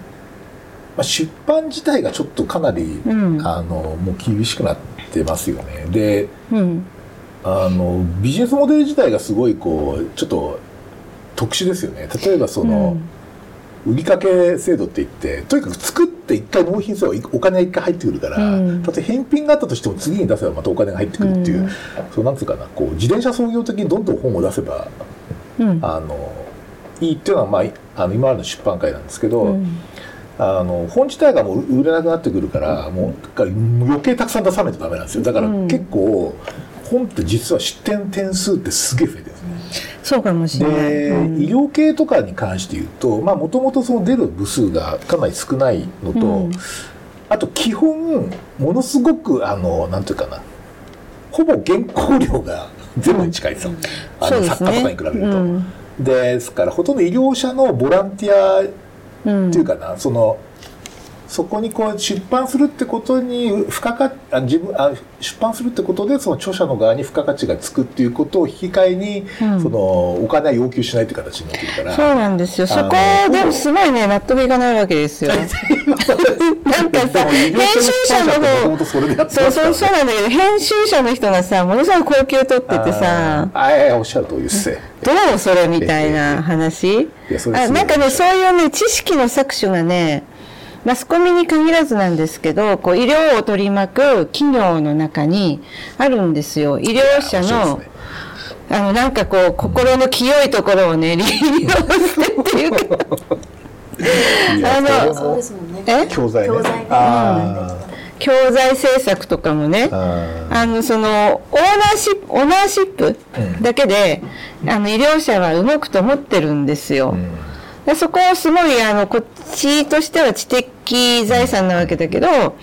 あ、出版自体がちょっとかなり、
うん。
あのもう厳しくなってますよね。で
う。うん。
あのビジネスモデル自体がすごいこうちょっと特殊ですよね。例えばその、売りかけ制度って言ってとにかく作って一回納品すればお金が一回入ってくるから、
うん。
たとえ返品があったとしても次に出せばまたお金が入ってくるっていう、
うん。
そうなんつうかなこう自転車操業的にどんどん本を出せば
うん。
あのいいっていうのは、まあ、あの今までの出版界なんですけど、
うん。
あの本自体がもう売れなくなってくるからもう余計たくさん出さないとダメなんですよ。だから
うん。
結構本って実は出展点数ってすげえ増えてる。
そうかもしれない。
で、
うん
医療系とかに関して言うとまあもともと出る部数がかなり少ないのと、
うん
あと基本ものすごくあのなんていうかなほぼ原稿料が ゼロに近いですよ、
うですね。
の作家とかに比べると。
うん
ですからほとんど医療者のボランティア
うん
っていうかな、そのそこにこう出版するってことに付加価あ自分あ出版するってことでその著者の側に付加価値がつくっていうことを引き換えに、
うん
そのお金は要求しないって形になってるから。
そうなんですよ。そこでもすごいね、納得いかないわけですよ。なんかさ、編集者の方、
とそ
うそう、そうなんだけど、編集者の人がさ、ものすごい高級取っててさ、
あーあーおっしゃる通りですね。
どうそれみたいな話？あなんかね、そういうね、知識の搾取がね、マスコミに限らずなんですけど、こう医療を取り巻く企業の中にあるんですよ。医療者の
ね、
あの、なんかこう、心の清いところをね、利用してっていうか、あの
そうですもんね。
え？
教材ね。
教材ね
あ
教材制作とかもね
ー、あ
の、その、オーナーシップ、オーナーシップ
うん
だけで、あの、医療者は動くと思ってるんですよ。
うん
でそこをすごい、あの、こっちとしては知的財産なわけだけど、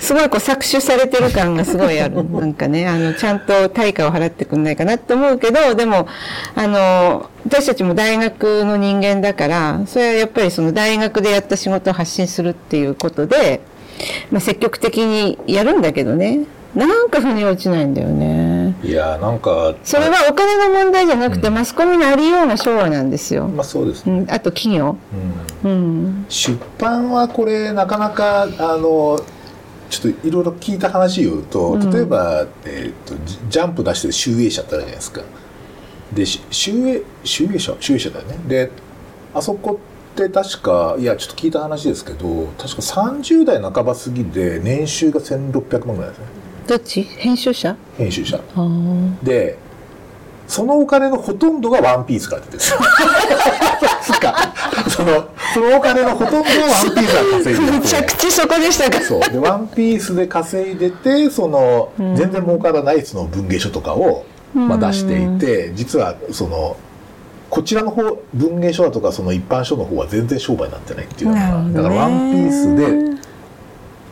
すごいこう搾取されてる感がすごいある。なんかね、あの、ちゃんと対価を払ってくんないかなって思うけど、でも、あの、私たちも大学の人間だから、それはやっぱりその大学でやった仕事を発信するっていうことで、まあ、積極的にやるんだけどね、なんか腑に落ちないんだよね。
いやーなんか
それはお金の問題じゃなくて、マスコミのありような昭和なんですよ。
まあそうですね。
うん、あと企業。
うん
うん。
出版はこれなかなかあのちょっといろいろ聞いた話を言うと、
うん
例えば、えー、とジジャンプ出してる集英社ってあるじゃないですかでし集英集英社？集英社だよねであそこって確かいやちょっと聞いた話ですけど確か30代半ば過ぎで年収が1600万ぐらいですね
どっち？編集者？
編集者。でそのお金のほとんどがワンピースから出てる。んですよ確か。そのそのお金のほとんどをワンピースが稼いでて
着地そこでしたか。
そう。でワンピースで稼いでてその、
うん。
全然儲からないその文芸書とかを、まあ、出していて、実はそのこちらの方文芸書だとかその一般書の方は全然商売になってないっていうのが、だからワンピースで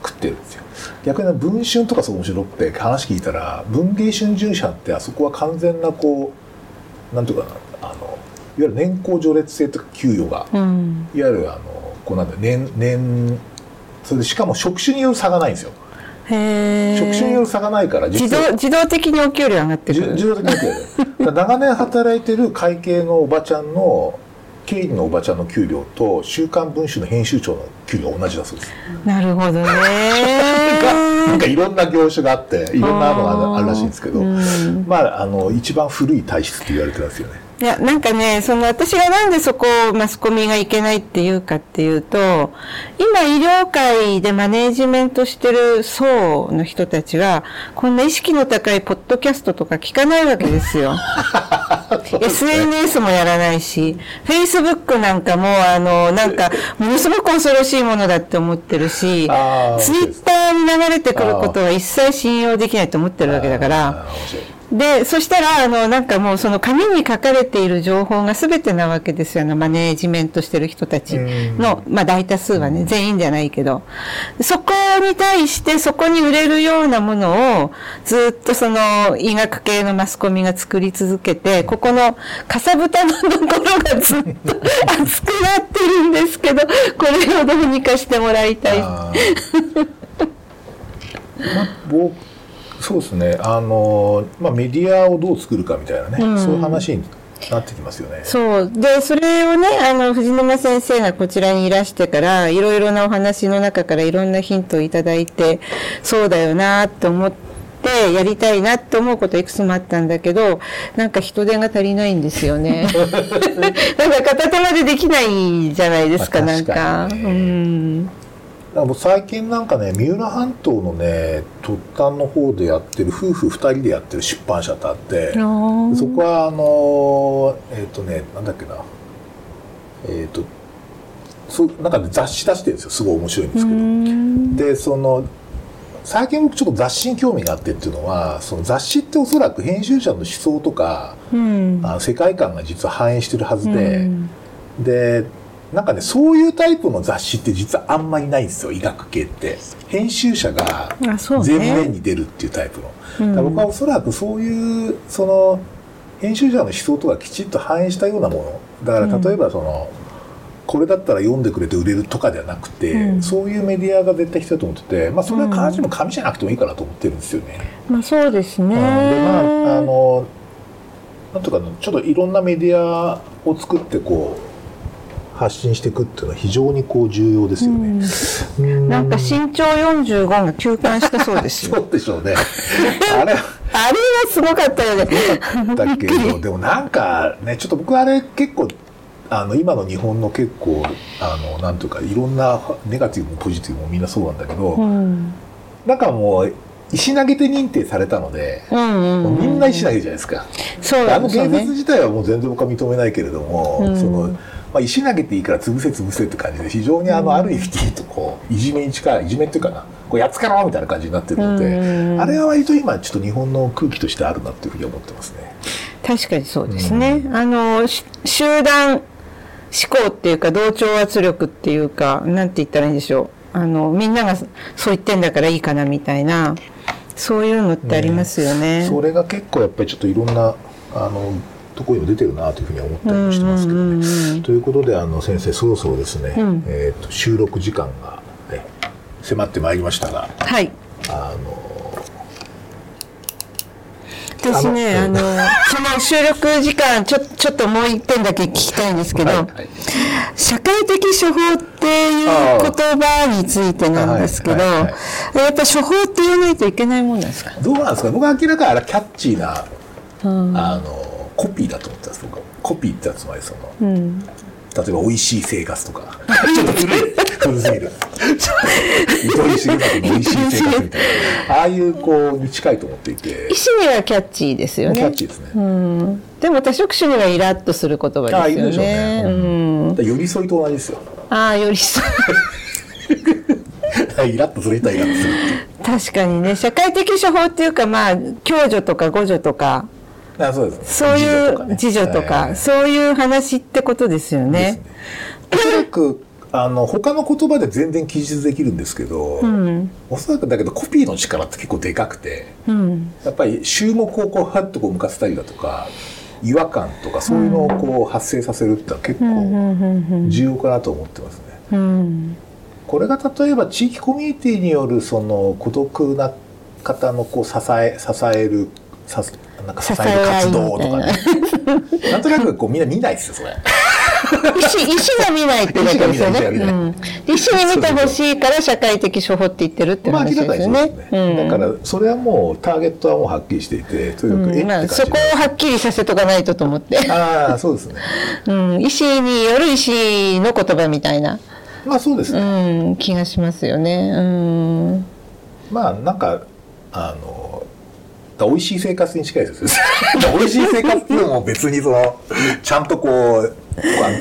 食ってるんですよ逆に文春とかそう面白くて話聞いたら文芸春秋社ってあそこは完全なこうなんていうかなあのいわゆる年功序列制とか給与が
うん。
いわゆるあのこうなんだよ年年それでしかも職種による差がないんですよ
へえ。
職種による差がないから
自動、自動的にお給料上がってる。
自動的に受けるだから長年働いてる会計のおばちゃんの経理のおばちゃんの給料と「週刊文春」の編集長の給料同じだそうです。
なるほどね。
なんかいろんな業種があっていろんなのがあるらしいんですけど、
うん。
まああの一番古い体質って言われてるんですよね
いや、なんかね、その私がなんでそこをマスコミがいけないっていうかっていうと、今医療界でマネージメントしてる層の人たちは、こんな意識の高いポッドキャストとか聞かないわけですよ。SNS もやらないし、Facebook なんかも、あの、なんか、ものすごく恐ろしいものだって思ってるし
あー、
ツイッターに流れてくることは一切信用できないと思ってるわけだから、で、そしたら、あの、なんかもうその紙に書かれている情報が全てなわけですよ。あの、マネージメントしてる人たちの、まあ大多数はね、全員じゃないけど。そこに対して、そこに売れるようなものを、ずっとその医学系のマスコミが作り続けて、ここのかさぶたのところがずっと熱くなってるんですけど、これをどうにかしてもらいたい。
まあ僕そうですねあの、まあ、メディアをどう作るかみたいなね、
うん
そういう話になってきますよね。
そう。で、それをね、あの、藤沼先生がこちらにいらしてから、いろいろなお話の中からいろんなヒントをいただいて、そうだよなって思って、やりたいなって思うこといくつもあったんだけど、なんか人手が足りないんですよね。なんか片手までできないじゃないですか、
まあ
なんか。うん。
らもう最近なんかね三浦半島のね突端の方でやってる夫婦2人でやってる出版社ってあってそこはあのえっ、とねなんだっけな。えっ、とそうなんかね雑誌出してるんですよ。すごい面白いんですけど。
うん。
でその最近僕ちょっと雑誌に興味があってっていうのはその雑誌っておそらく編集者の思想とか
うん。
あの世界観が実は反映してるはずで、
うん。
でなんかねそういうタイプの雑誌って実はあんまりないんですよ医学系って。編集者が
あそうね。
前面に出るっていうタイプの、
うん。
だから僕はおそらくそういうその編集者の思想とかきちっと反映したようなもの。だから例えばその、これだったら読んでくれて売れるとかではなくて、
うん。
そういうメディアが絶対必要だと思ってて、まあ、それは必ずしも紙じゃなくてもいいかなと思ってるんですよね。
まあそうですね。
うん。でまああのなんとかなちょっといろんなメディアを作ってこう発信していくっていうのは非常にこう重要ですよね。うん
なんか身長45が休館したそうですよ。
そうでしょうね。あれ
あれはすごかったよね。
だけどでもなんかねちょっと僕あれ結構あの今の日本の結構あのなんというかいろんなネガティブもポジティブもみんなそうなんだけど、
うん。
なんかもう石投げて認定されたので、
うんうんうん。
みんな石投げじゃないですか。
そう
あの
そうね
言説。自体はもう全然僕は認めないけれども、
うん
そのまあ、石投げていいから潰せ潰せって感じで非常にあの、ある意味でとこういじめに近いいじめっていうかなこうやっつけろみたいな感じになってるので、
うん
あれは割と今ちょっと日本の空気としてあるなっていうふうに思ってますね。
確かにそうですね。あの、し集団思考っていうか、同調圧力っていうか、なんて言ったらいいんでしょう。あの、みんながそう言ってんだからいいかなみたいな、そういうのってありますよね。
それが結構やっぱりちょっといろんなあのところにも出てるなというふうには思ったりもしてますけどね。ということであの先生そろそろですね、
うん。
えー、と収録時間が、ね、迫ってまいりましたが
はい。
あの
私ね、あ
あの
の、その収録時間、ちょ、ちょっともう一点だけ聞きたいんですけど、
はいはい。
社会的処方っていう言葉についてなんですけど、
はいはいはい。
やっぱ処方って言わないといけないもんなんですか？
どうなんですか？僕は明らかにあれキャッチーな、
うん。
あのコピーだと思ってます僕は。コピーってつまりその
うん。
例えば「美味しい生活」とか。ちょっと古い。古すぎる。糸井重里の「美味しい生活」みたいな。ああいうこうに近いと思っていて。
医師にはキャッチーですよね。
キャッチーですね、
うん。でも多職種にはイラッとする言葉ですよね。
ああいるでしょうね、
う
うん寄り添いと同じですよ。
ああ、よりそう。
イラッとする人はイラッとする
確かにね、社会的処方っていうか、まあ、共助とか互助とか、
あそうです
そういう
ね
自助とか、
はい
そういう話ってことですよね。
おそらくあの他の言葉で全然記述できるんですけど、
うん。
おそらくだけどコピーの力って結構でかくて
うん。
やっぱり注目をこうハッとこう向かせたりだとか違和感とかそういうのをこう発生させるってのは結構
ん。
重要かなと思ってますね。これが例えば地域コミュニティによるその孤独な方のこう支え支えるさなんか支える活動とかねなんとなくこうみんな見ないですよそれ。
医師、が見ないってことですよね。
医師が
うん。に見てほしいから社会的処方って言ってるって
まあ
話ですよね
そうです。ね、
うん。
だからそれはもうターゲットはもうはっきりしていてとにかく
うん、まあ、そこをはっきりさせとかないとと思って。
ああそうですね
うん。医師による医師の言葉みたいな、
まあそうです
う
ね、
ん、気がしますよね。うん。
まあなんかあのだ美味しい生活に近いですよ。美味しい生活っていうのも別にそのちゃんとこう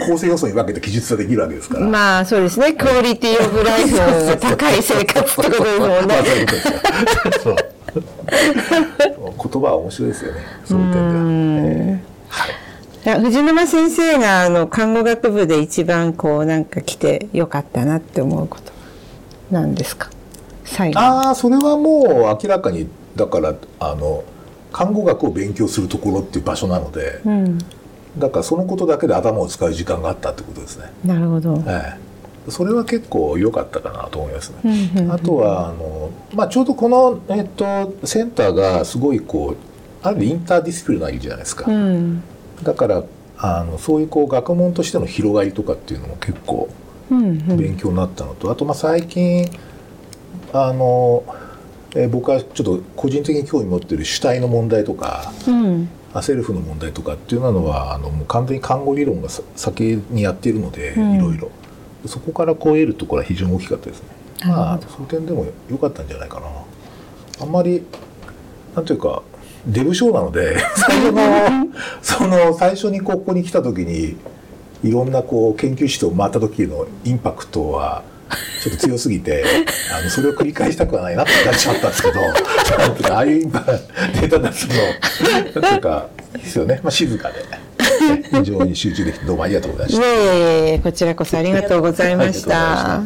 構成要素に分けて記述ができるわけですから、
まあ、そうですね。クオリティオブライフの高い生活ってことですもんね。
まあ。そう言葉は面白いですよね。そういう点では、え
い。や藤沼先生があの看護学部で一番こうなんか来てよかったなって思うことなんですか？最後。
ああそれはもう明らかにだからあの看護学を勉強するところっていう場所なので
うん。
だからそのことだけで頭を使う時間があったってことですね、
なるほど、
ええ、それは結構良かったかなと思いますね、
うんうんうん
あとはあの、まあ、ちょうどこの、えっと、センターがすごいこうある意味 interdisciplinary じゃないですか、
うん。
だからあのそういうこう学問としての広がりとかっていうのも結構
うんうん。
勉強になったのと、あとまあ最近あの、えー僕はちょっと個人的に興味持ってる主体の問題とか
うん。
あ self の問題とかっていうのはあのもう完全に看護理論がさ先にやっているので、
うん。
いろいろ。そこからこう得るところは非常に大きかったですね。まあそういう点でも良かったんじゃないかな。あんまりなんていうかデブ症なので最初のその 最初にここに来た時にいろんなこう研究室を回った時のインパクトはちょっと強すぎてあのそれを繰り返したくはないなってなっちゃったんですけどなんていうかああいうデータ出すのなんていうかですよね、まあ、静かで。非常に集中できてどうもありがとうございました。
いえいえこちらこそありがとうございました。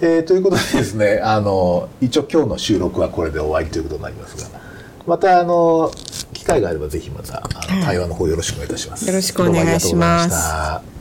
えーということでですねあの一応今日の収録はこれで終わりということになりますがまたあの機会があればぜひまたあの対話の方よろしくお願いいたします。
よろしくお願いします